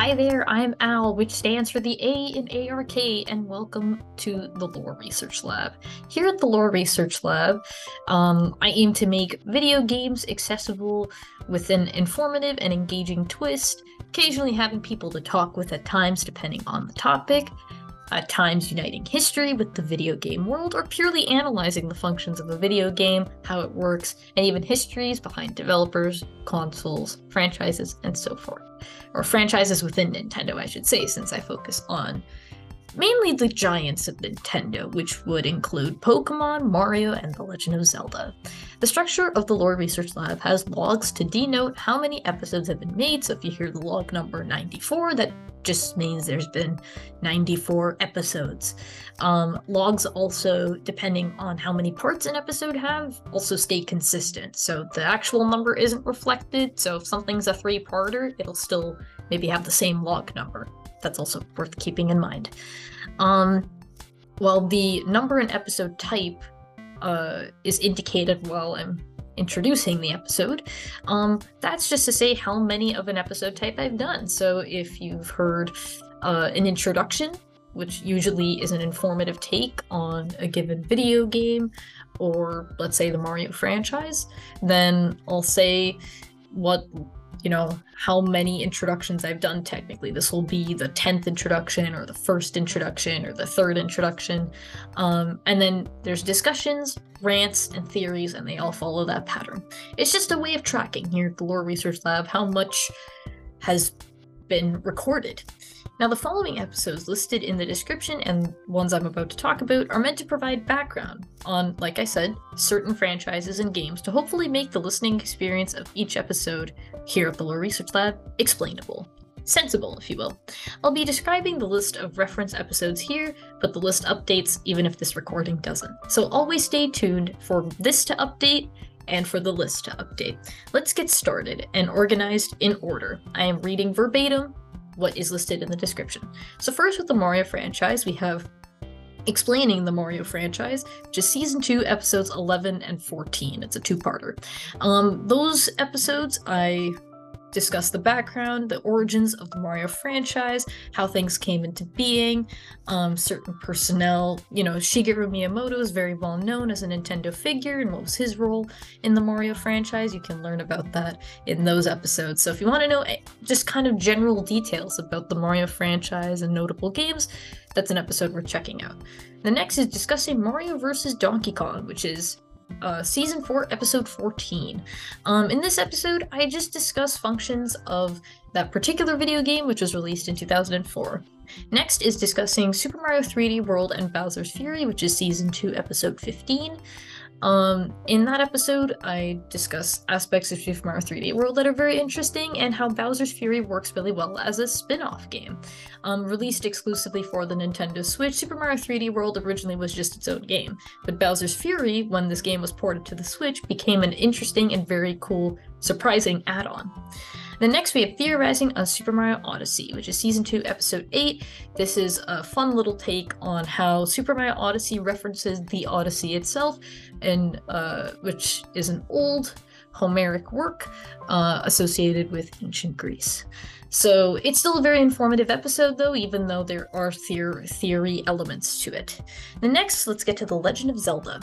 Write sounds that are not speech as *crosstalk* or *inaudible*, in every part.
Hi there, I'm Al, which stands for the A in ARK, and welcome to the Lore Research Lab. Here at the Lore Research Lab, um, I aim to make video games accessible with an informative and engaging twist, occasionally having people to talk with at times depending on the topic, at times uniting history with the video game world, or purely analyzing the functions of a video game, how it works, and even histories behind developers, consoles, franchises, and so forth. Or franchises within Nintendo, I should say, since I focus on mainly the giants of Nintendo, which would include Pokemon, Mario, and The Legend of Zelda. The structure of the Lore Research Lab has logs to denote how many episodes have been made, so if you hear the log number 94, that just means there's been 94 episodes. Um, logs also, depending on how many parts an episode have, also stay consistent. So the actual number isn't reflected. So if something's a three-parter, it'll still maybe have the same log number. That's also worth keeping in mind. Um, while the number and episode type uh, is indicated while I'm introducing the episode. Um, that's just to say how many of an episode type I've done. So if you've heard uh, an introduction, which usually is an informative take on a given video game, or let's say the Mario franchise, then I'll say what you know, how many introductions I've done technically. This will be the 10th introduction or the first introduction or the third introduction. Um, and then there's discussions, rants, and theories, and they all follow that pattern. It's just a way of tracking here at the Lore Research Lab how much has been recorded. Now, the following episodes listed in the description and ones I'm about to talk about are meant to provide background on, like I said, certain franchises and games to hopefully make the listening experience of each episode here at the Lore Research Lab explainable. Sensible, if you will. I'll be describing the list of reference episodes here, but the list updates even if this recording doesn't. So always stay tuned for this to update and for the list to update. Let's get started and organized in order. I am reading verbatim what is listed in the description. So, first with the Mario franchise, we have explaining the Mario franchise, which is season 2, episodes 11 and 14. It's a two parter. Um, those episodes I discuss the background, the origins of the Mario franchise, how things came into being, um, certain personnel. You know, Shigeru Miyamoto is very well known as a Nintendo figure, and what was his role in the Mario franchise? You can learn about that in those episodes. So if you want to know eh, just kind of general details about the Mario franchise and notable games, that's an episode worth checking out. The next is discussing Mario vs. Donkey Kong, which is uh, season 4, episode 14. Um, in this episode, I just discuss functions of that particular video game, which was released in 2004. Next is discussing Super Mario 3D World and Bowser's Fury, which is season 2, episode 15. Um, in that episode, I discuss aspects of Super Mario 3D World that are very interesting and how Bowser's Fury works really well as a spin off game. Um, released exclusively for the Nintendo Switch, Super Mario 3D World originally was just its own game, but Bowser's Fury, when this game was ported to the Switch, became an interesting and very cool, surprising add on. Then next we have Theorizing on Super Mario Odyssey, which is Season 2, Episode 8. This is a fun little take on how Super Mario Odyssey references the Odyssey itself, and uh, which is an old Homeric work uh, associated with ancient Greece. So it's still a very informative episode, though, even though there are theor- theory elements to it. The next, let's get to The Legend of Zelda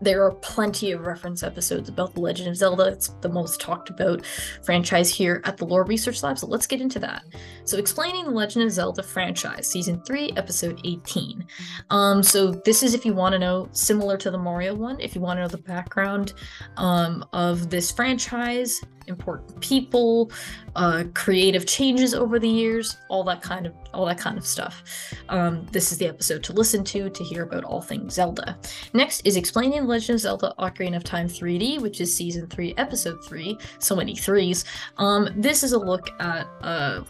there are plenty of reference episodes about The Legend of Zelda. It's the most talked about franchise here at the Lore Research Lab, so let's get into that. So, explaining The Legend of Zelda franchise, Season 3, Episode 18. Um, so, this is if you want to know, similar to the Mario one, if you want to know the background um, of this franchise, important people, uh, creative changes over the years, all that kind of all that kind of stuff. Um, this is the episode to listen to to hear about all things Zelda. Next is explaining Legend of Zelda: Ocarina of Time 3D, which is season three, episode three. So many threes. Um, this is a look at uh,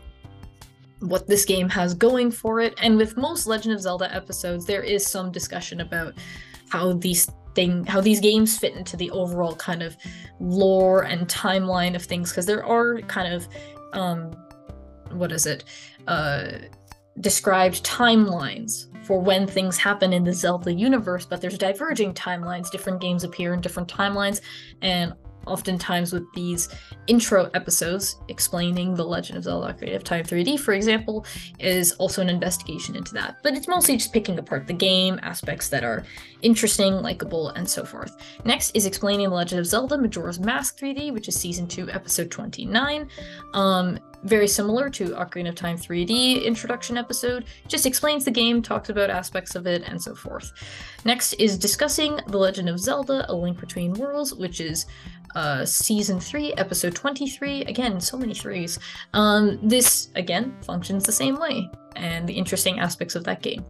what this game has going for it. And with most Legend of Zelda episodes, there is some discussion about how these thing how these games fit into the overall kind of lore and timeline of things because there are kind of um what is it uh described timelines for when things happen in the Zelda universe, but there's diverging timelines. Different games appear in different timelines, and oftentimes with these intro episodes explaining the Legend of Zelda Ocarina of Time 3D, for example, is also an investigation into that. But it's mostly just picking apart the game, aspects that are interesting, likable, and so forth. Next is explaining the Legend of Zelda Majora's Mask 3D, which is season 2, episode 29. Um, very similar to Ocarina of Time 3D introduction episode, just explains the game, talks about aspects of it, and so forth. Next is discussing The Legend of Zelda A Link Between Worlds, which is uh, season 3, episode 23. Again, so many threes. Um, this, again, functions the same way, and the interesting aspects of that game.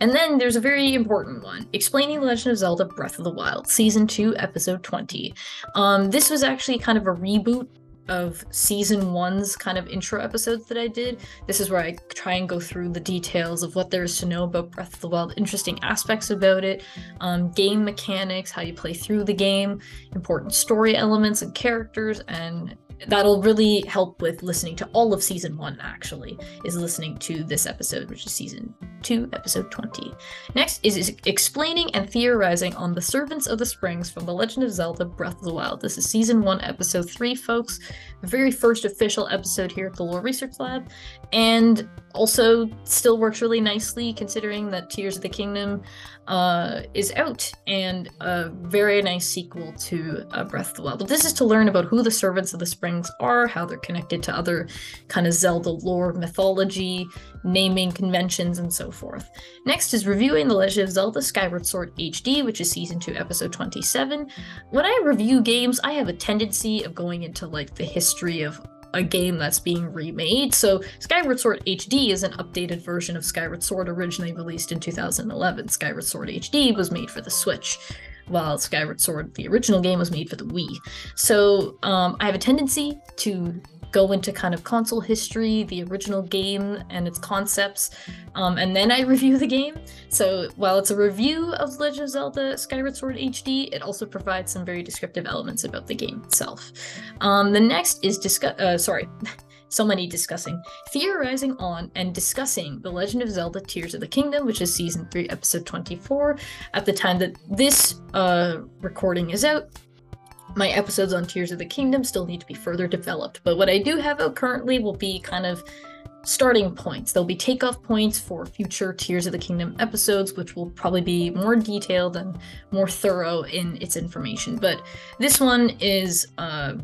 And then there's a very important one explaining The Legend of Zelda Breath of the Wild, Season 2, Episode 20. Um, this was actually kind of a reboot of season one's kind of intro episodes that I did. This is where I try and go through the details of what there is to know about Breath of the Wild, interesting aspects about it, um, game mechanics, how you play through the game, important story elements and characters, and that'll really help with listening to all of season one actually is listening to this episode which is season 2 episode 20 next is, is explaining and theorizing on the servants of the springs from the legend of zelda breath of the wild. This is season 1 episode 3 folks. The very first official episode here at the lore research lab. And also still works really nicely considering that tears of the kingdom uh, is out and a very nice sequel to uh, Breath of the Wild. But this is to learn about who the Servants of the Springs are, how they're connected to other kind of Zelda lore, mythology, naming conventions, and so forth. Next is reviewing The Legend of Zelda Skyward Sword HD, which is Season 2, Episode 27. When I review games, I have a tendency of going into like the history of a game that's being remade. So Skyward Sword HD is an updated version of Skyward Sword originally released in 2011. Skyward Sword HD was made for the Switch, while Skyward Sword, the original game, was made for the Wii. So um, I have a tendency to go into kind of console history, the original game and its concepts, um, and then I *laughs* review the game. So while it's a review of Legend of Zelda Skyward Sword HD, it also provides some very descriptive elements about the game itself. Um, the next is discuss. Uh, sorry. *laughs* so many discussing, theorizing on, and discussing The Legend of Zelda Tears of the Kingdom, which is season 3, episode 24. At the time that this uh, recording is out, my episodes on Tears of the Kingdom still need to be further developed. But what I do have out currently will be kind of starting points. There'll be takeoff points for future Tears of the Kingdom episodes, which will probably be more detailed and more thorough in its information. But this one is uh,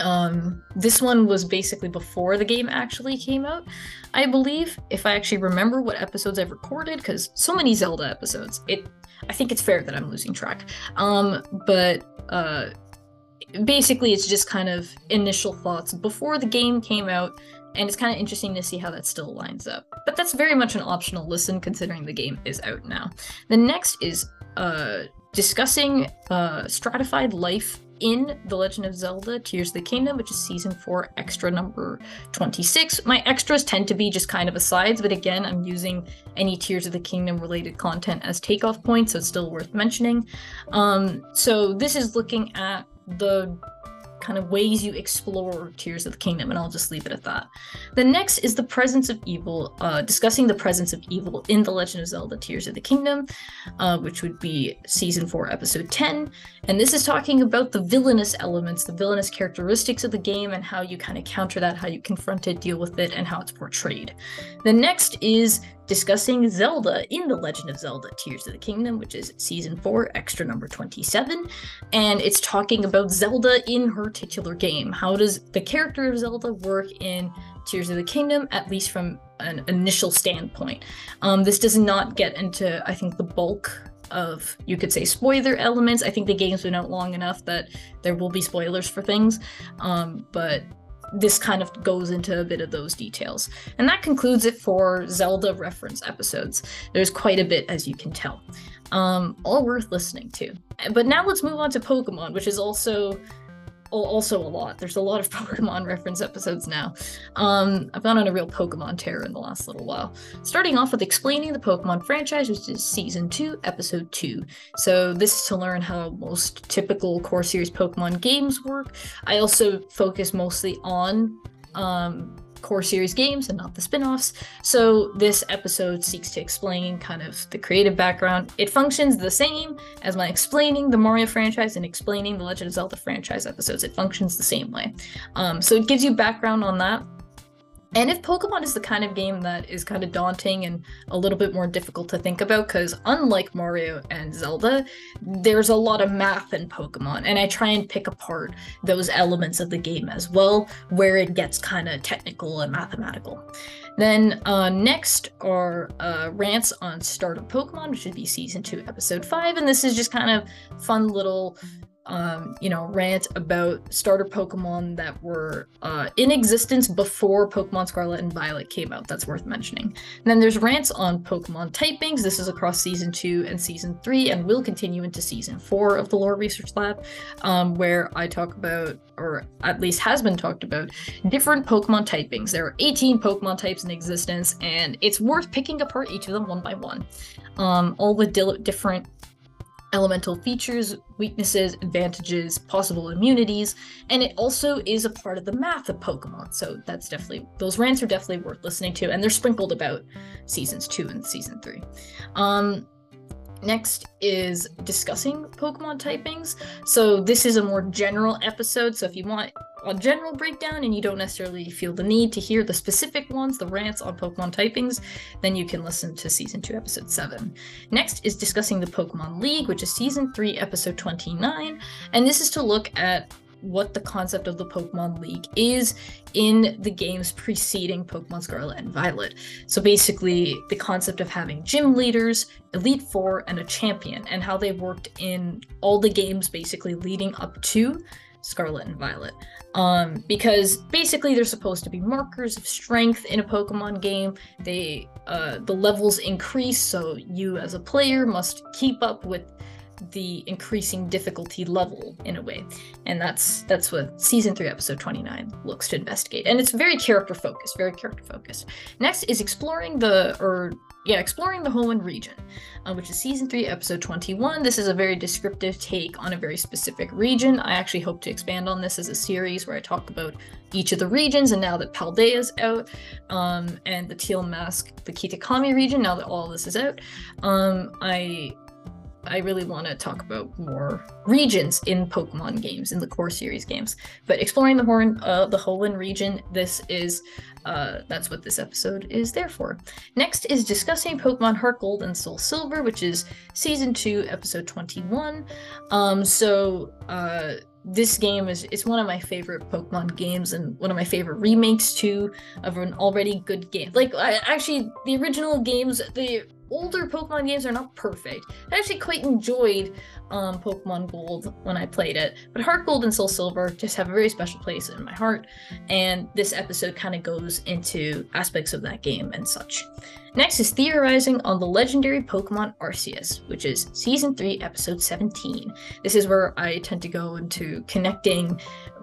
um, this one was basically before the game actually came out, I believe, if I actually remember what episodes I've recorded, because so many Zelda episodes. It I think it's fair that I'm losing track. Um, but uh, basically, it's just kind of initial thoughts before the game came out, and it's kind of interesting to see how that still lines up. But that's very much an optional listen considering the game is out now. The next is uh, discussing uh, stratified life in The Legend of Zelda Tears of the Kingdom, which is season 4, extra number 26. My extras tend to be just kind of asides, but again, I'm using any Tears of the Kingdom related content as takeoff points, so it's still worth mentioning. Um, so this is looking at the kind of ways you explore Tears of the Kingdom, and I'll just leave it at that. The next is the presence of evil, uh, discussing the presence of evil in The Legend of Zelda Tears of the Kingdom, uh, which would be season 4, episode 10. And this is talking about the villainous elements, the villainous characteristics of the game, and how you kind of counter that, how you confront it, deal with it, and how it's portrayed. The next is discussing Zelda in The Legend of Zelda Tears of the Kingdom, which is season 4, extra number 27. And it's talking about Zelda in her titular game. How does the character of Zelda work in Tears of the Kingdom, at least from an initial standpoint? Um, this does not get into, I think, the bulk of you could say spoiler elements. I think the game's been out long enough that there will be spoilers for things. Um, but this kind of goes into a bit of those details. And that concludes it for Zelda reference episodes. There's quite a bit, as you can tell. Um, all worth listening to. But now let's move on to Pokemon, which is also also a lot. There's a lot of *laughs* Pokemon reference episodes now. Um, I've gone on a real Pokemon tear in the last little while. Starting off with explaining the Pokemon franchise, which is season two, episode two. So this is to learn how most typical core series Pokemon games work. I also focus mostly on um, core series games and not the spin-offs. So this episode seeks to explain kind of the creative background. It functions the same as my explaining the Mario franchise and explaining the Legend of Zelda franchise episodes. It functions the same way. Um, so it gives you background on that. And if Pokemon is the kind of game that is kind of daunting and a little bit more difficult to think about, because unlike Mario and Zelda, there's a lot of math in Pokemon, and I try and pick apart those elements of the game as well, where it gets kind of technical and mathematical. Then uh, next are uh, rants on starter Pokemon, which would be season two, episode five, and this is just kind of fun little um, you know, rant about starter Pokemon that were uh, in existence before Pokemon Scarlet and Violet came out. That's worth mentioning. And then there's rants on Pokemon typings. This is across season two and season three, and will continue into season four of the Lore Research Lab, um, where I talk about, or at least has been talked about, different Pokemon typings. There are 18 Pokemon types in existence, and it's worth picking apart each of them one by one. Um, all the di- different elemental features, weaknesses, advantages, possible immunities, and it also is a part of the math of Pokemon. So that's definitely those rants are definitely worth listening to, and they're sprinkled about seasons two and season three. Um, Next is discussing Pokemon typings. So this is a more general episode. So if you want a general breakdown and you don't necessarily feel the need to hear the specific ones, the rants on Pokemon typings, then you can listen to season 2, episode 7. Next is discussing the Pokemon League, which is season 3, episode 29. And this is to look at what the concept of the Pokemon League is in the games preceding Pokemon Scarlet and Violet. So basically, the concept of having gym leaders, Elite Four, and a champion, and how they worked in all the games basically leading up to Scarlet and Violet. Um, because basically they're supposed to be markers of strength in a Pokemon game. They uh, the levels increase, so you as a player must keep up with the increasing difficulty level in a way and that's that's what season 3 episode 29 looks to investigate and it's very character focused very character focused next is exploring the or yeah exploring the Hoenn region uh, which is season 3 episode 21 this is a very descriptive take on a very specific region. I actually hope to expand on this as a series where i talk about each of the regions and now that paldea's out um, and the teal mask the kitakami region now that all this is out um, i I really want to talk about more regions in Pokemon games, in the core series games. But exploring the Horn, uh, the Hoenn region, this is, uh, that's what this episode is there for. Next is discussing Pokemon Heart Gold and Soul Silver, which is season two, episode 21. Um, so, uh, this game is it's one of my favorite Pokemon games and one of my favorite remakes too of an already good game. Like I, actually the original games, the older Pokemon games are not perfect. I actually quite enjoyed um, Pokemon Gold when I played it, but Heart Gold and Soul Silver just have a very special place in my heart, and this episode kind of goes into aspects of that game and such. Next is theorizing on the legendary Pokemon Arceus, which is season 3, episode 17. This is where I tend to go into connecting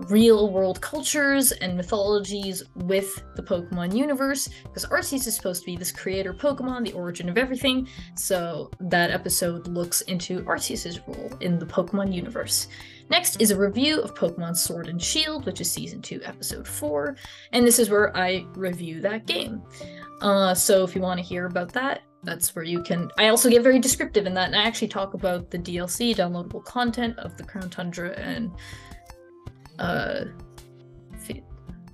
real world cultures and mythologies with the Pokemon universe, because Arceus is supposed to be this creator Pokemon, the origin of everything. So that episode looks into Arceus's role in the Pokemon universe. Next is a review of Pokemon Sword and Shield, which is season 2, episode 4, and this is where I review that game. Uh, so if you want to hear about that, that's where you can. I also get very descriptive in that, and I actually talk about the DLC downloadable content of the Crown Tundra and uh,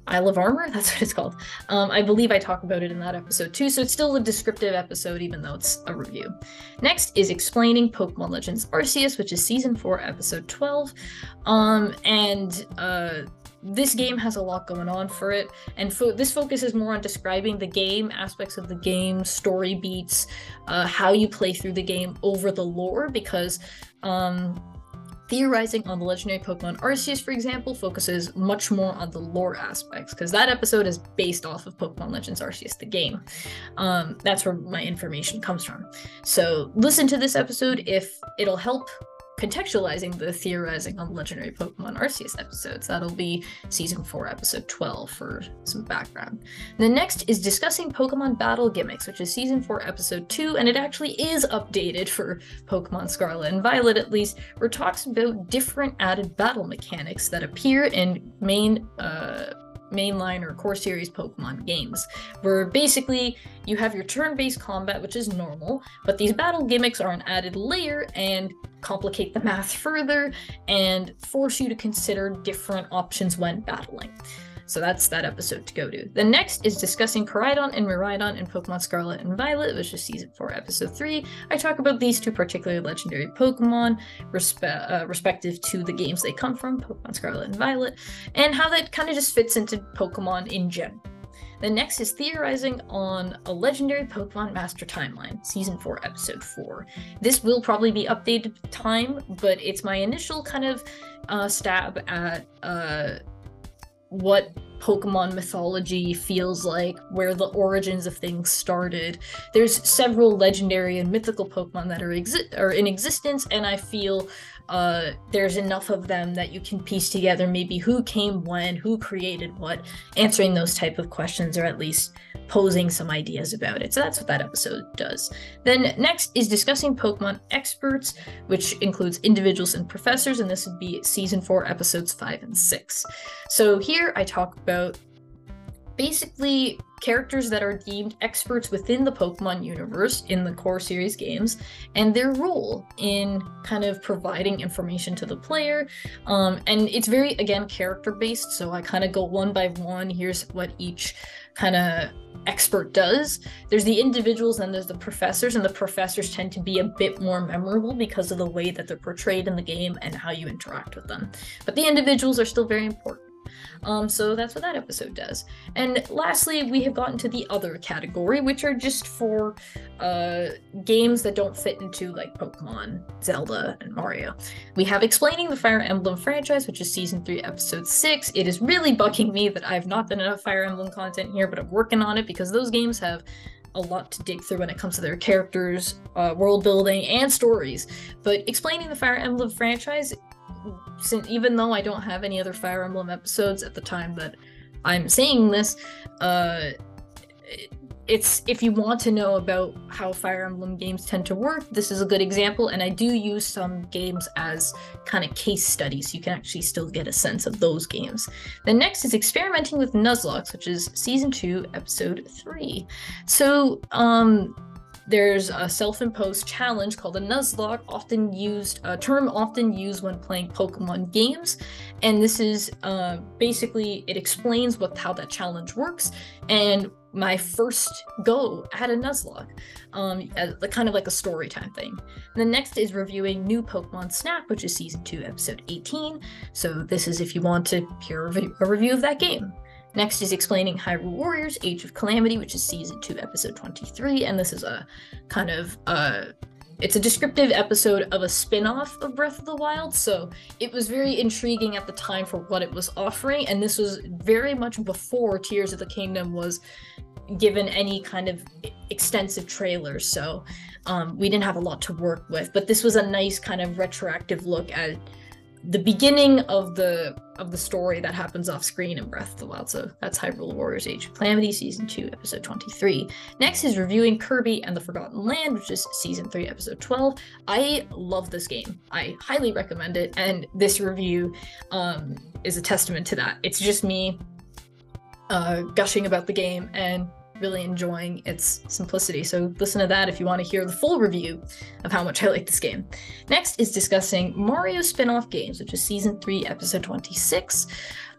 Isle of Armor. *laughs* That's what it's called. Um, I believe I talk about it in that episode too, so it's still a descriptive episode, even though it's a review. Next is explaining Pokemon Legends Arceus, which is season four, episode twelve. Um, and uh, this game has a lot going on for it, and fo- this focuses more on describing the game, aspects of the game, story beats, uh, how you play through the game over the lore, because um, theorizing on the legendary Pokemon Arceus, for example, focuses much more on the lore aspects, because that episode is based off of Pokemon Legends Arceus, the game. Um, that's where my information comes from. So listen to this episode if it'll help contextualizing the theorizing on legendary Pokemon Arceus episodes. That'll be season 4, episode 12 for some background. The next is discussing Pokemon battle gimmicks, which is season 4, episode 2, and it actually is updated for Pokemon Scarlet and Violet at least, where it talks about different added battle mechanics that appear in main uh mainline or core series Pokemon games, where basically you have your turn based combat, which is normal, but these battle gimmicks are an added layer and complicate the math further and force you to consider different options when battling. So that's that episode to go to. The next is discussing Koraidon and Miraidon in Pokemon Scarlet and Violet, which is season 4, episode 3. I talk about these two particular legendary Pokemon, respe- uh, respective to the games they come from, Pokemon Scarlet and Violet, and how that kind of just fits into Pokemon in general. The next is theorizing on a legendary Pokemon Master Timeline, Season 4, Episode 4. This will probably be updated time, but it's my initial kind of uh, stab at uh, what Pokemon mythology feels like, where the origins of things started. There's several legendary and mythical Pokemon that are exi- are in existence, and I feel uh, there's enough of them that you can piece together maybe who came when, who created what, answering those type of questions, or at least posing some ideas about it. So that's what that episode does. Then next is discussing Pokemon experts, which includes individuals and professors, and this would be season four, episodes five and six. So here I talk about basically characters that are deemed experts within the Pokemon universe in the core series games and their role in kind of providing information to the player. Um, and it's very, again, character based. So I kind of go one by one. Here's what each kind of expert does. There's the individuals and there's the professors, and the professors tend to be a bit more memorable because of the way that they're portrayed in the game and how you interact with them. But the individuals are still very important. Um, so that's what that episode does. And lastly, we have gotten to the other category, which are just for uh, games that don't fit into like Pokemon, Zelda, and Mario. We have Explaining the Fire Emblem franchise, which is season 3, episode 6. It is really bugging me that I've not done enough Fire Emblem content here, but I'm working on it because those games have a lot to dig through when it comes to their characters, uh, world building, and stories. But explaining the Fire Emblem franchise since even though I don't have any other Fire Emblem episodes at the time that I'm saying this, uh, it's if you want to know about how Fire Emblem games tend to work, this is a good example. And I do use some games as kind of case studies. You can actually still get a sense of those games. The next is experimenting with Nuzlocke, which is season two, episode three. So um there's a self-imposed challenge called a Nuzlocke, often used a term often used when playing Pokemon games, and this is uh, basically it explains what how that challenge works and my first go at a Nuzlocke, um, kind of like a story time thing. And the next is reviewing New Pokemon Snap, which is season two, episode 18. So this is if you want to hear a review of that game. Next is explaining Hyrule Warriors Age of Calamity, which is season 2, episode 23, and this is a kind of uh it's a descriptive episode of a spin-off of Breath of the Wild, so it was very intriguing at the time for what it was offering, and this was very much before Tears of the Kingdom was given any kind of extensive trailers, so um, we didn't have a lot to work with. But this was a nice kind of retroactive look at the beginning of the of the story that happens off screen in Breath of the Wild. So that's Hyrule Warriors Age of Calamity, Season 2, Episode 23. Next is reviewing Kirby and the Forgotten Land, which is Season 3, Episode 12. I love this game. I highly recommend it, and this review um, is a testament to that. It's just me uh, gushing about the game and really enjoying its simplicity. So listen to that if you want to hear the full review of how much I like this game. Next is discussing Mario spin-off games, which is season 3, episode 26.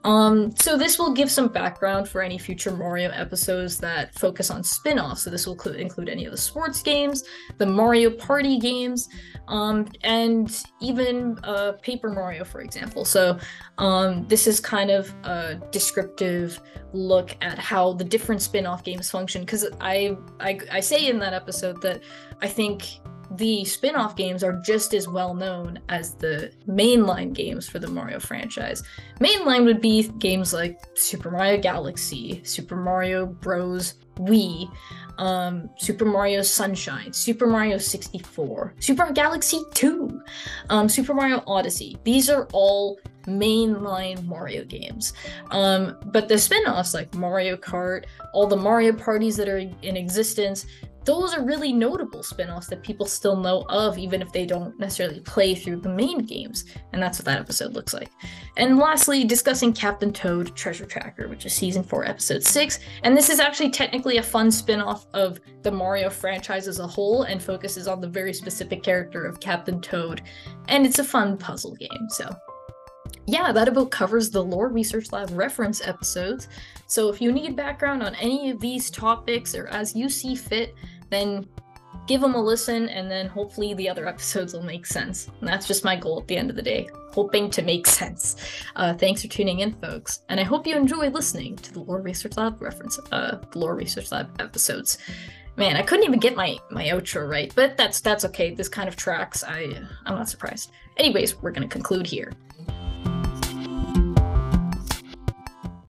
Um, so this will give some background for any future Mario episodes that focus on spin-offs. So this will include, include any of the sports games, the Mario Party games, um, and even uh, Paper Mario, for example. So um, this is kind of a descriptive look at how the different spin-off games function. Because I, I I say in that episode that I think the spin-off games are just as well known as the mainline games for the Mario franchise. Mainline would be games like Super Mario Galaxy, Super Mario Bros. Wii, um, Super Mario Sunshine, Super Mario 64, Super Mario Galaxy 2, um, Super Mario Odyssey. These are all mainline Mario games. Um, but the spin offs like Mario Kart, all the Mario parties that are in existence, those are really notable spin-offs that people still know of even if they don't necessarily play through the main games. And that's what that episode looks like. And lastly discussing captain toad treasure tracker which is season 4 episode 6 and this is actually technically a fun spin-off of the mario franchise as a whole and focuses on the very specific character of captain toad. And it's a fun puzzle game so yeah, that about covers the Lore Research Lab reference episodes. So if you need background on any of these topics or as you see fit, then give them a listen and then hopefully the other episodes will make sense. And that's just my goal at the end of the day, hoping to make *laughs* sense. Uh, thanks for tuning in, folks. And I hope you enjoy listening to the Lore Research Lab reference, uh, Lore Research Lab episodes. Man, I couldn't even get my my outro right, but that's that's okay. This kind of tracks. I I'm not surprised. Anyways, we're gonna conclude here.